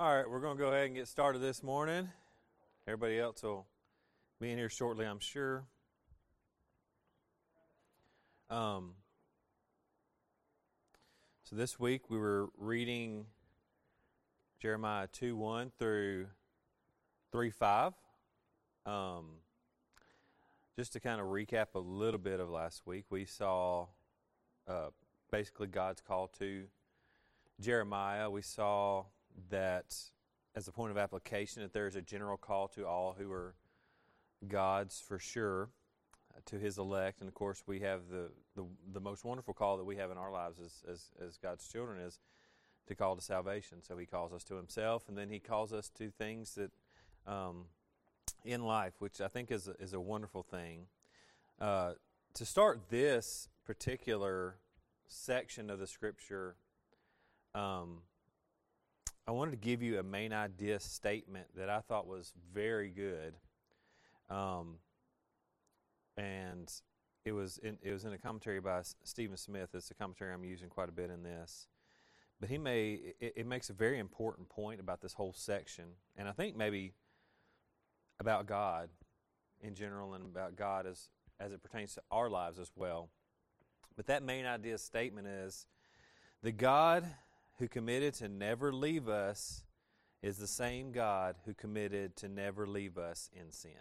All right, we're going to go ahead and get started this morning. Everybody else will be in here shortly, I'm sure. Um, so this week we were reading Jeremiah 2 1 through 3 5. Um, just to kind of recap a little bit of last week, we saw uh, basically God's call to Jeremiah. We saw that as a point of application, that there is a general call to all who are God's for sure, uh, to His elect, and of course we have the, the, the most wonderful call that we have in our lives as, as, as God's children is to call to salvation. So He calls us to Himself, and then He calls us to things that um, in life, which I think is a, is a wonderful thing. Uh, to start this particular section of the Scripture. Um, I wanted to give you a main idea statement that I thought was very good. Um, and it was in, it was in a commentary by Stephen Smith. It's a commentary I'm using quite a bit in this. But he may it, it makes a very important point about this whole section, and I think maybe about God in general and about God as as it pertains to our lives as well. But that main idea statement is the God who committed to never leave us is the same God who committed to never leave us in sin.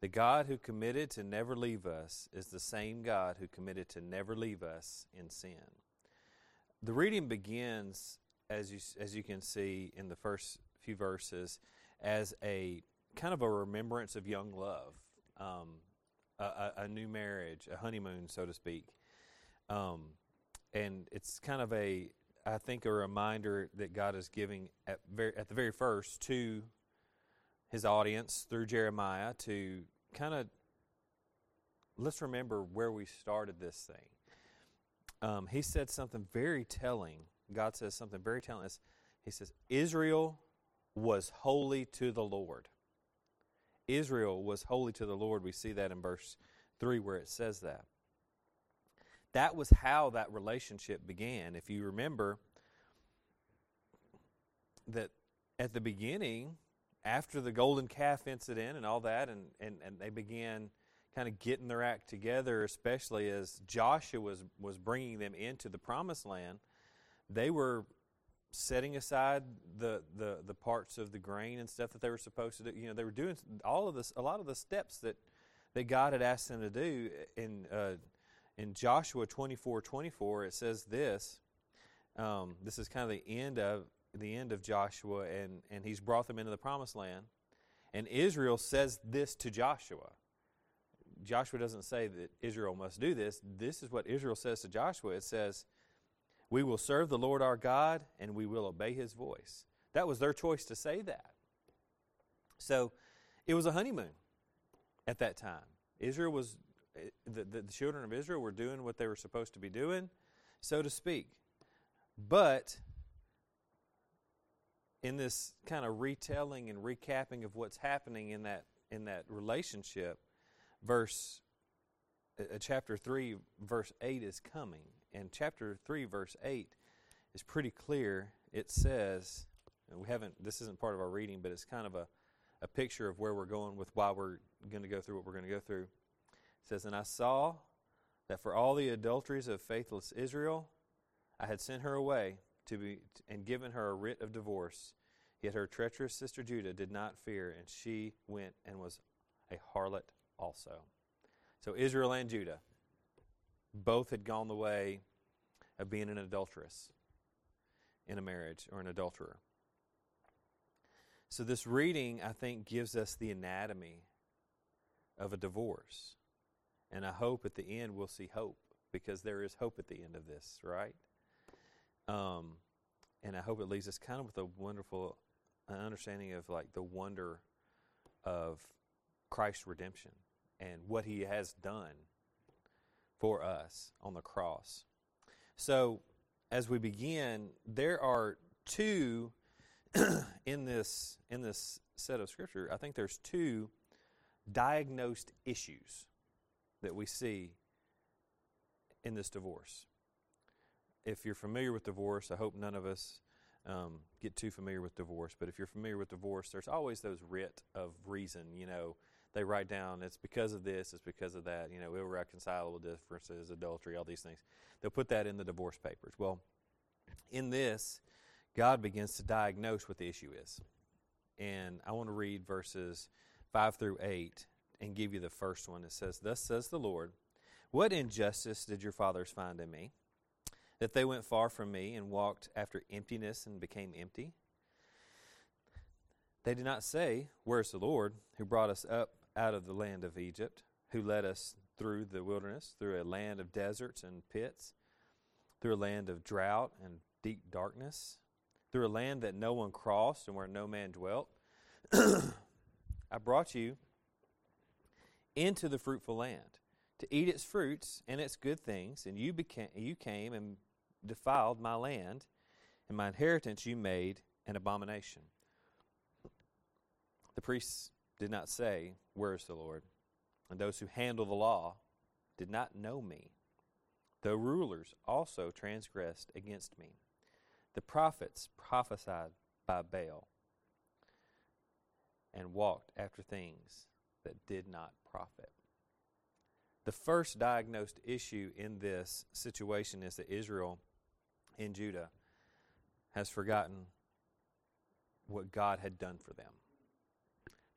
The God who committed to never leave us is the same God who committed to never leave us in sin. The reading begins, as you, as you can see in the first few verses, as a kind of a remembrance of young love, um, a, a, new marriage, a honeymoon, so to speak. Um, and it's kind of a, I think, a reminder that God is giving at, very, at the very first to his audience through Jeremiah to kind of let's remember where we started this thing. Um, he said something very telling. God says something very telling. He says, Israel was holy to the Lord. Israel was holy to the Lord. We see that in verse 3 where it says that. That was how that relationship began. If you remember that at the beginning, after the golden calf incident and all that, and, and, and they began kind of getting their act together, especially as Joshua was, was bringing them into the promised land, they were setting aside the, the, the parts of the grain and stuff that they were supposed to do. You know, they were doing all of this, a lot of the steps that, that God had asked them to do. In, uh, in Joshua 24 24, it says this. Um, this is kind of the end of the end of Joshua, and, and he's brought them into the promised land. And Israel says this to Joshua. Joshua doesn't say that Israel must do this. This is what Israel says to Joshua. It says, we will serve the Lord our God and we will obey his voice. That was their choice to say that. So it was a honeymoon at that time. Israel was, the, the, children of Israel were doing what they were supposed to be doing, so to speak. But in this kind of retelling and recapping of what's happening in that in that relationship, verse uh, chapter 3 verse 8 is coming and chapter 3, verse 8 is pretty clear. It says, we haven't, this isn't part of our reading, but it's kind of a, a picture of where we're going with why we're going to go through what we're going to go through. Says, And I saw that for all the adulteries of faithless Israel, I had sent her away to be, and given her a writ of divorce. Yet her treacherous sister Judah did not fear, and she went and was a harlot also. So Israel and Judah both had gone the way of being an adulteress in a marriage or an adulterer. So, this reading, I think, gives us the anatomy of a divorce. And I hope at the end we'll see hope because there is hope at the end of this, right? Um, and I hope it leaves us kind of with a wonderful understanding of like the wonder of Christ's redemption and what he has done for us on the cross. So, as we begin, there are two in this in this set of scripture. I think there's two diagnosed issues that we see in this divorce. If you're familiar with divorce, I hope none of us um, get too familiar with divorce, but if you're familiar with divorce, there's always those writ of reason. You know, they write down it's because of this, it's because of that. You know, irreconcilable differences, adultery, all these things. They'll put that in the divorce papers. Well, in this, God begins to diagnose what the issue is. And I want to read verses 5 through 8 and give you the first one. It says, Thus says the Lord, What injustice did your fathers find in me? That they went far from me and walked after emptiness and became empty? They did not say, Where's the Lord, who brought us up out of the land of Egypt, who led us through the wilderness, through a land of deserts and pits, through a land of drought and deep darkness, through a land that no one crossed and where no man dwelt? I brought you into the fruitful land to eat its fruits and its good things, and you became you came and defiled my land, and my inheritance you made an abomination. The priests did not say, Where is the Lord? And those who handle the law did not know me. The rulers also transgressed against me. The prophets prophesied by Baal and walked after things that did not profit. The first diagnosed issue in this situation is that Israel and Judah has forgotten what God had done for them.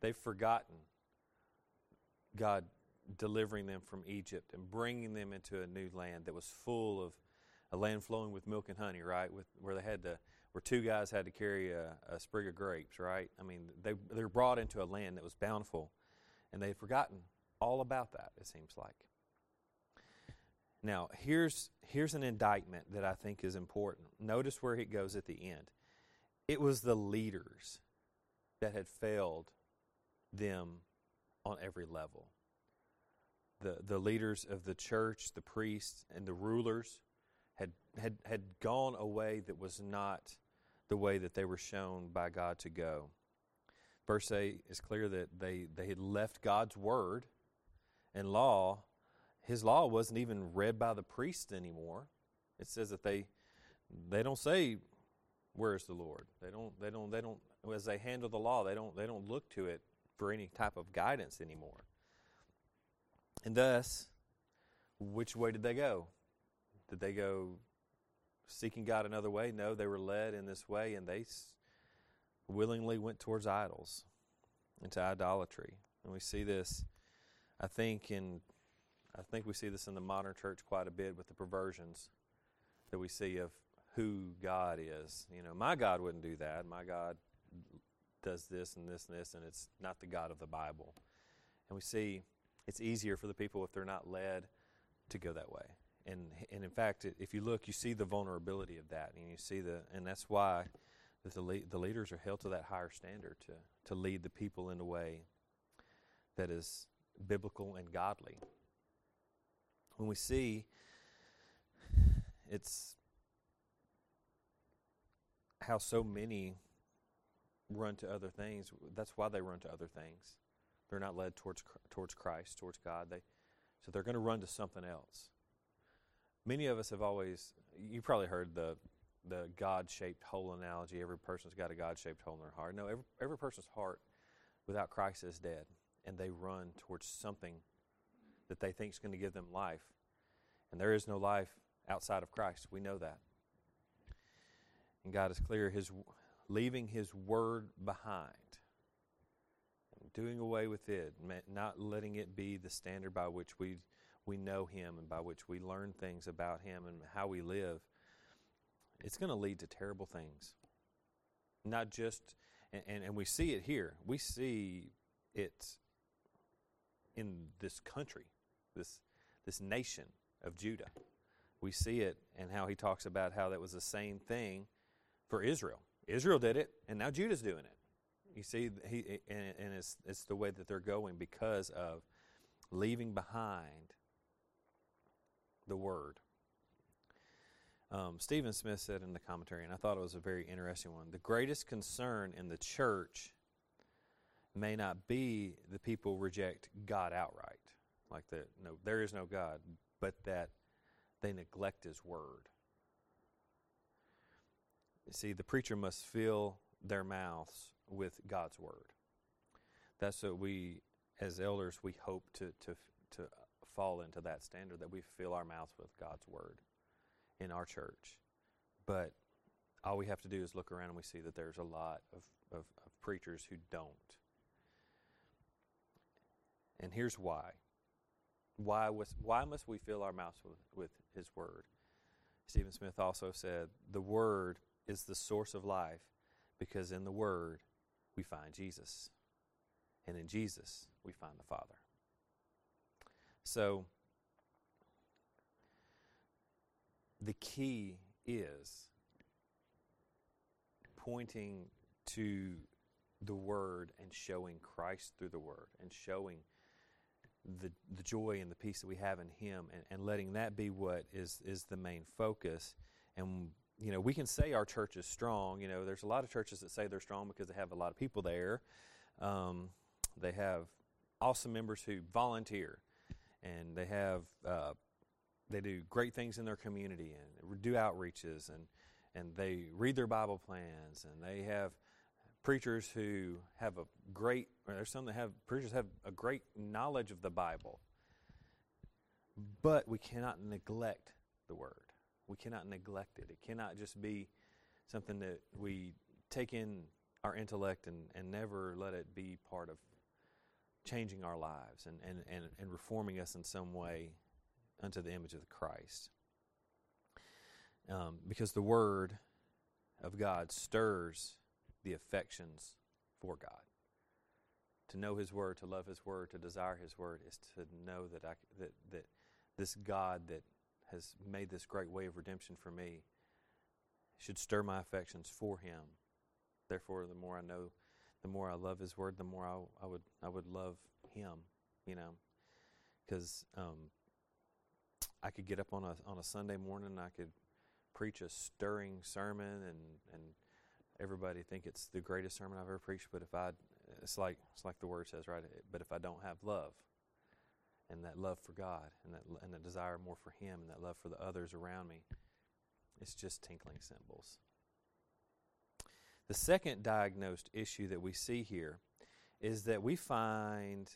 They've forgotten God delivering them from Egypt and bringing them into a new land that was full of a land flowing with milk and honey, right? With where they had to, where two guys had to carry a, a sprig of grapes, right? I mean, they they were brought into a land that was bountiful, and they've forgotten all about that. It seems like. Now, here's here's an indictment that I think is important. Notice where it goes at the end. It was the leaders that had failed them on every level. The, the leaders of the church, the priests, and the rulers had, had, had gone a way that was not the way that they were shown by God to go. Verse 8 is clear that they, they had left God's word and law. His law wasn't even read by the priests anymore. It says that they they don't say where's the Lord. They don't they don't they don't as they handle the law, they don't they don't look to it for any type of guidance anymore. And thus, which way did they go? Did they go seeking God another way? No, they were led in this way and they willingly went towards idols, into idolatry. And we see this, I think, in I think we see this in the modern church quite a bit with the perversions that we see of who God is. You know, my God wouldn't do that. My God does this and this and this, and it's not the God of the Bible. And we see it's easier for the people if they're not led to go that way. And and in fact, if you look, you see the vulnerability of that, and you see the, and that's why the le- the leaders are held to that higher standard to to lead the people in a way that is biblical and godly. When we see it's how so many run to other things. That's why they run to other things. They're not led towards towards Christ, towards God. They so they're going to run to something else. Many of us have always you probably heard the the God-shaped hole analogy. Every person's got a God-shaped hole in their heart. No, every every person's heart without Christ is dead, and they run towards something that they think is going to give them life. And there is no life outside of Christ. We know that. And God is clear his leaving his word behind, doing away with it, not letting it be the standard by which we we know him and by which we learn things about him and how we live, it's going to lead to terrible things. Not just, and, and, and we see it here. We see it in this country, this this nation of Judah. We see it and how he talks about how that was the same thing for Israel. Israel did it, and now Judah's doing it. You see, he, and, and it's, it's the way that they're going because of leaving behind the word. Um, Stephen Smith said in the commentary, and I thought it was a very interesting one the greatest concern in the church may not be the people reject God outright, like that, no, there is no God, but that they neglect His word. See, the preacher must fill their mouths with God's word. That's what we, as elders, we hope to, to, to fall into that standard that we fill our mouths with God's word in our church. But all we have to do is look around and we see that there's a lot of, of, of preachers who don't. And here's why. Why, was, why must we fill our mouths with, with His Word? Stephen Smith also said, The Word is the source of life because in the Word we find Jesus. And in Jesus we find the Father. So, the key is pointing to the Word and showing Christ through the Word and showing the, the joy and the peace that we have in Him and, and letting that be what is, is the main focus. And, you know, we can say our church is strong. You know, there's a lot of churches that say they're strong because they have a lot of people there. Um, they have awesome members who volunteer and they have uh, they do great things in their community and do outreaches and and they read their Bible plans and they have preachers who have a great there's some that have preachers have a great knowledge of the Bible. But we cannot neglect the word. We cannot neglect it. It cannot just be something that we take in our intellect and, and never let it be part of changing our lives and, and, and, and reforming us in some way unto the image of the Christ. Um, because the Word of God stirs the affections for God. To know His Word, to love His Word, to desire His Word is to know that, I, that, that this God that has made this great way of redemption for me should stir my affections for Him. Therefore, the more I know, the more I love His Word, the more I, I would I would love Him. You know, because um, I could get up on a on a Sunday morning, and I could preach a stirring sermon, and and everybody think it's the greatest sermon I've ever preached. But if I, it's like it's like the word says, right? But if I don't have love, and that love for God, and that and that desire more for Him, and that love for the others around me, it's just tinkling cymbals. The second diagnosed issue that we see here is that we find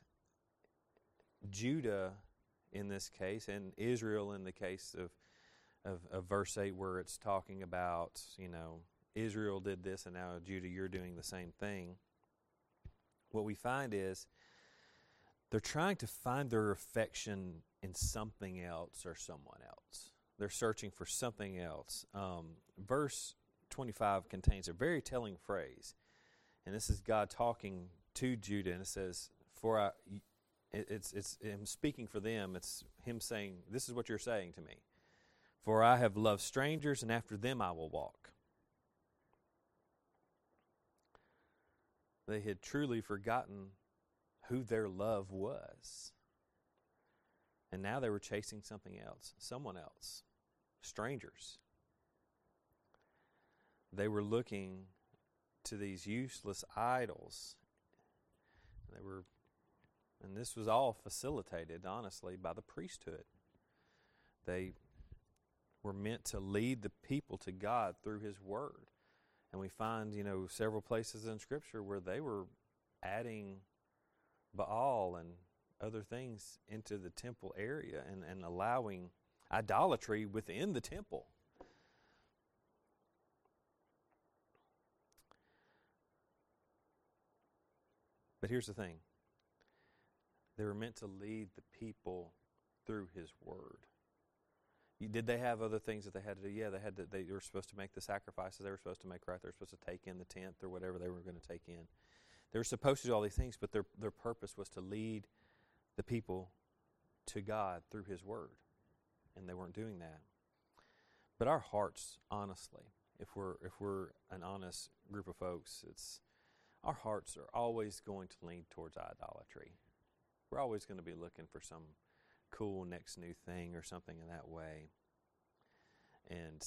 Judah in this case, and Israel in the case of, of, of verse 8, where it's talking about, you know, Israel did this and now Judah, you're doing the same thing. What we find is they're trying to find their affection in something else or someone else. They're searching for something else. Um, verse 25 contains a very telling phrase. And this is God talking to Judah, and it says, For I, it's, it's him speaking for them. It's him saying, This is what you're saying to me. For I have loved strangers, and after them I will walk. They had truly forgotten who their love was. And now they were chasing something else, someone else, strangers. They were looking to these useless idols. They were and this was all facilitated, honestly, by the priesthood. They were meant to lead the people to God through His Word. And we find, you know, several places in Scripture where they were adding Baal and other things into the temple area and, and allowing idolatry within the temple. But here's the thing they were meant to lead the people through His Word. Did they have other things that they had to do? Yeah, they had to. They were supposed to make the sacrifices. They were supposed to make right. They were supposed to take in the tenth or whatever they were going to take in. They were supposed to do all these things, but their their purpose was to lead the people to God through His Word, and they weren't doing that. But our hearts, honestly, if we're if we're an honest group of folks, it's our hearts are always going to lean towards idolatry. We're always going to be looking for some cool next new thing or something in that way. And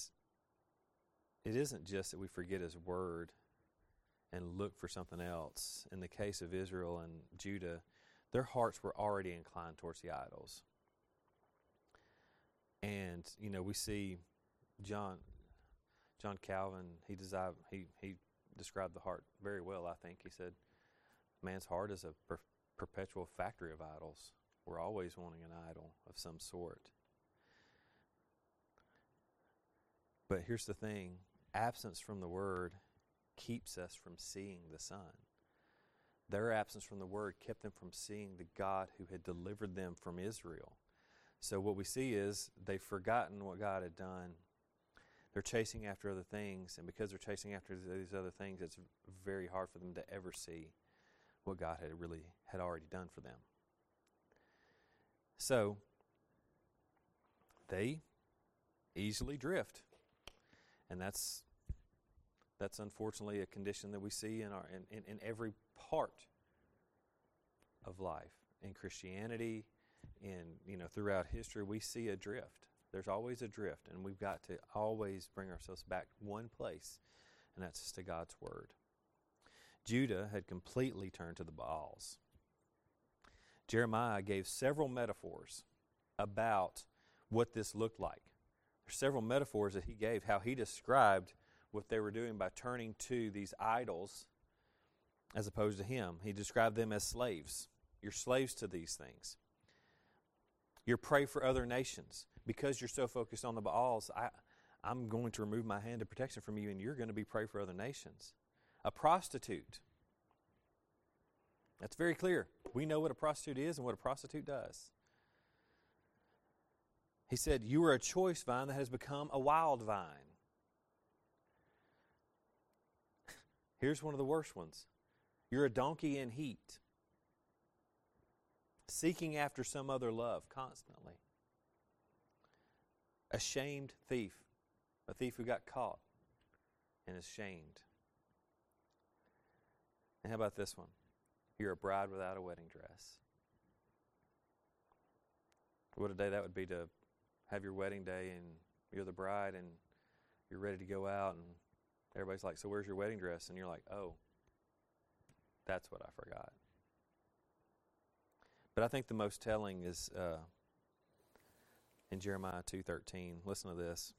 it isn't just that we forget His Word and look for something else. In the case of Israel and Judah, their hearts were already inclined towards the idols. And, you know, we see John John Calvin, he, he, he described the heart very well, I think. He said, Man's heart is a per- perpetual factory of idols. We're always wanting an idol of some sort. But here's the thing absence from the Word keeps us from seeing the Son. Their absence from the Word kept them from seeing the God who had delivered them from Israel. So, what we see is they've forgotten what God had done. They're chasing after other things, and because they're chasing after these other things, it's very hard for them to ever see what God had really had already done for them. So, they easily drift. And that's that's unfortunately a condition that we see in our in, in, in every part of life. In Christianity, in you know, throughout history, we see a drift. There's always a drift, and we've got to always bring ourselves back one place, and that's to God's Word. Judah had completely turned to the Baals. Jeremiah gave several metaphors about what this looked like. There's several metaphors that he gave, how he described what they were doing by turning to these idols as opposed to him. He described them as slaves. You're slaves to these things. You're prey for other nations. Because you're so focused on the Baals, I, I'm going to remove my hand of protection from you, and you're going to be prey for other nations. A prostitute. That's very clear. We know what a prostitute is and what a prostitute does. He said, You are a choice vine that has become a wild vine. Here's one of the worst ones you're a donkey in heat, seeking after some other love constantly. A shamed thief, a thief who got caught and is shamed. And how about this one? You're a bride without a wedding dress. What a day that would be to have your wedding day and you're the bride and you're ready to go out and everybody's like, "So where's your wedding dress?" and you're like, "Oh, that's what I forgot." But I think the most telling is uh, in Jeremiah two thirteen. Listen to this.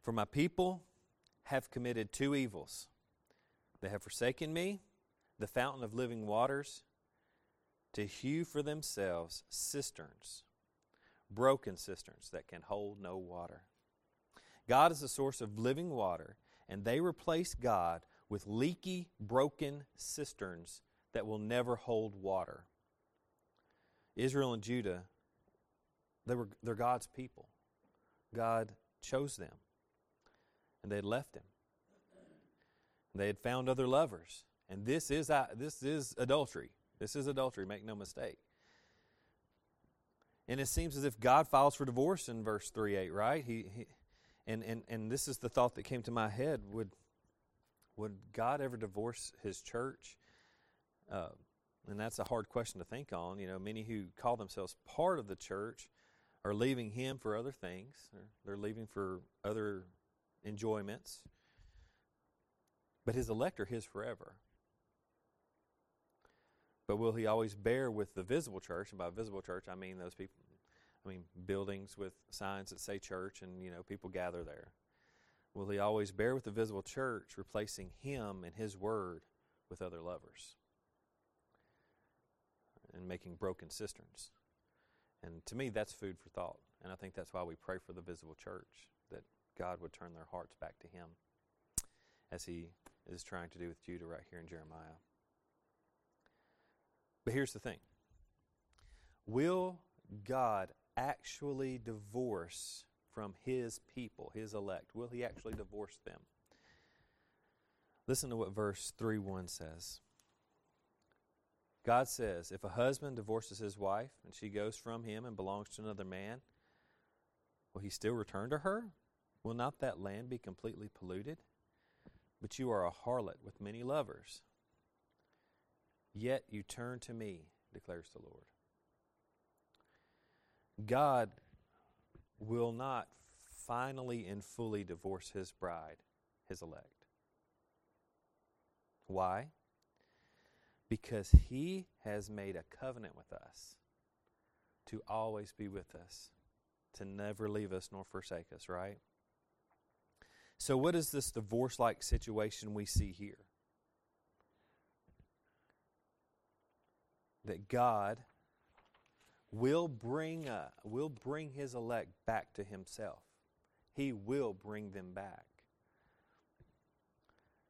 For my people have committed two evils. They have forsaken me, the fountain of living waters, to hew for themselves cisterns broken cisterns that can hold no water. God is the source of living water, and they replace God with leaky, broken cisterns that will never hold water. Israel and Judah, they were, they're God's people. God chose them, and they left Him. They had found other lovers, and this is, uh, this is adultery. This is adultery, make no mistake. And it seems as if God files for divorce in verse 3 8, right? He, he, and, and, and this is the thought that came to my head. Would, would God ever divorce his church? Uh, and that's a hard question to think on. You know, many who call themselves part of the church are leaving him for other things, they're leaving for other enjoyments. But his elect are his forever. But will he always bear with the visible church? And by visible church, I mean those people, I mean buildings with signs that say church and, you know, people gather there. Will he always bear with the visible church, replacing him and his word with other lovers? And making broken cisterns. And to me, that's food for thought. And I think that's why we pray for the visible church, that God would turn their hearts back to him, as he is trying to do with Judah right here in Jeremiah. But here's the thing Will God actually divorce from his people, his elect? Will he actually divorce them? Listen to what verse 3 1 says. God says, If a husband divorces his wife and she goes from him and belongs to another man, will he still return to her? Will not that land be completely polluted? But you are a harlot with many lovers. Yet you turn to me, declares the Lord. God will not finally and fully divorce his bride, his elect. Why? Because he has made a covenant with us to always be with us, to never leave us nor forsake us, right? So, what is this divorce like situation we see here? That God will bring, uh, will bring his elect back to himself. He will bring them back.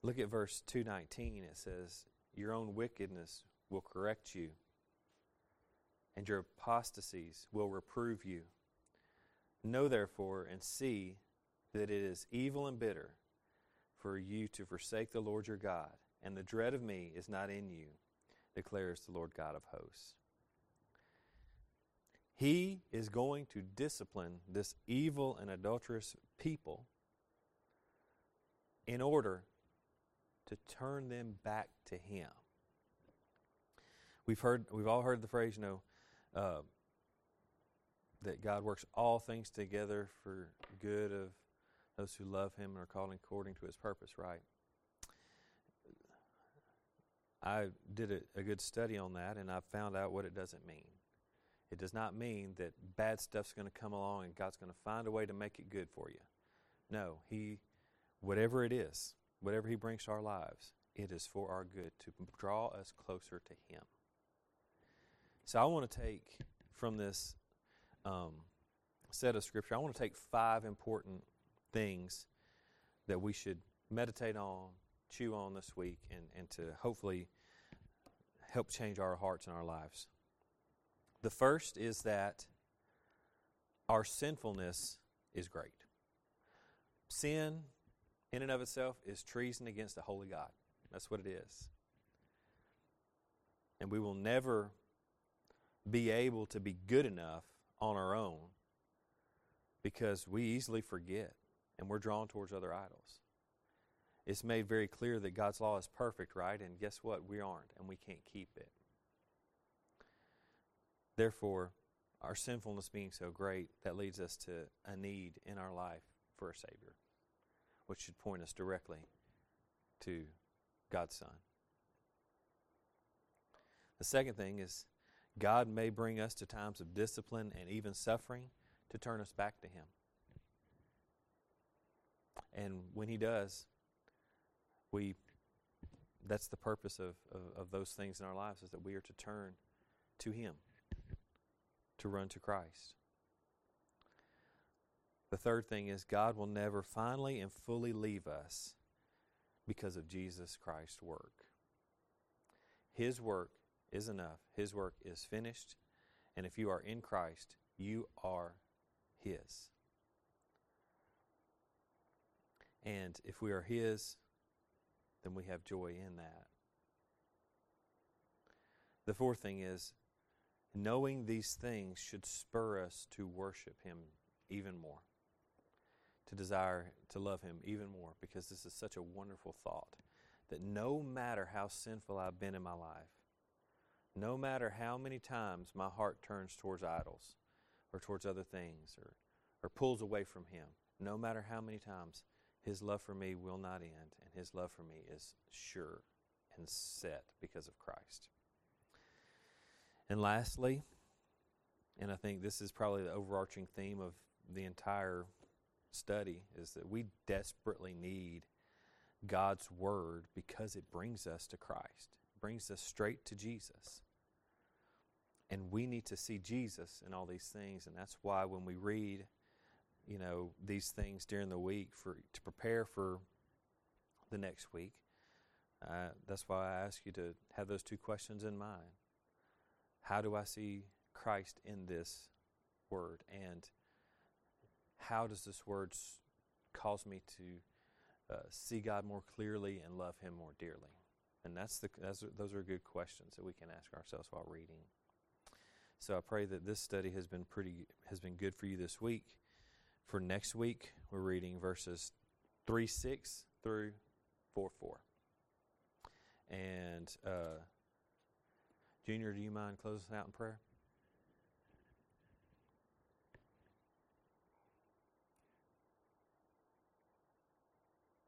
Look at verse 219. It says, Your own wickedness will correct you, and your apostasies will reprove you. Know therefore and see that it is evil and bitter for you to forsake the Lord your God, and the dread of me is not in you, declares the Lord God of hosts. He is going to discipline this evil and adulterous people in order to turn them back to Him. We've heard, we've all heard the phrase, you know, uh, that God works all things together for good of those who love Him and are called according to His purpose, right? I did a, a good study on that, and I found out what it doesn't mean. It does not mean that bad stuff's going to come along and God's going to find a way to make it good for you. No, He, whatever it is, whatever He brings to our lives, it is for our good to draw us closer to Him. So I want to take from this um, set of scripture, I want to take five important things that we should meditate on, chew on this week, and, and to hopefully help change our hearts and our lives. The first is that our sinfulness is great. Sin, in and of itself, is treason against the holy God. That's what it is. And we will never be able to be good enough on our own because we easily forget and we're drawn towards other idols. It's made very clear that God's law is perfect, right? And guess what? We aren't, and we can't keep it. Therefore, our sinfulness being so great, that leads us to a need in our life for a Savior, which should point us directly to God's Son. The second thing is God may bring us to times of discipline and even suffering to turn us back to Him. And when He does, we that's the purpose of, of, of, those things in our lives is that we are to turn to Him, to run to Christ. The third thing is God will never finally and fully leave us because of Jesus Christ's work. His work is enough. His work is finished. And if you are in Christ, you are His. And if we are His, then we have joy in that. The fourth thing is knowing these things should spur us to worship Him even more, to desire to love Him even more, because this is such a wonderful thought that no matter how sinful I've been in my life, no matter how many times my heart turns towards idols or towards other things or, or pulls away from Him, no matter how many times, His love for me will not end, and His love for me is sure and set because of Christ. And lastly, and I think this is probably the overarching theme of the entire study, is that we desperately need God's Word because it brings us to Christ brings us straight to Jesus. And we need to see Jesus in all these things. And that's why when we read, you know, these things during the week for to prepare for the next week, uh, that's why I ask you to have those two questions in mind. How do I see Christ in this word? And how does this word cause me to uh, see God more clearly and love Him more dearly? And that's the that's, those are good questions that we can ask ourselves while reading. So I pray that this study has been pretty has been good for you this week. For next week, we're reading verses three six through four four. And uh, Junior, do you mind closing out in prayer?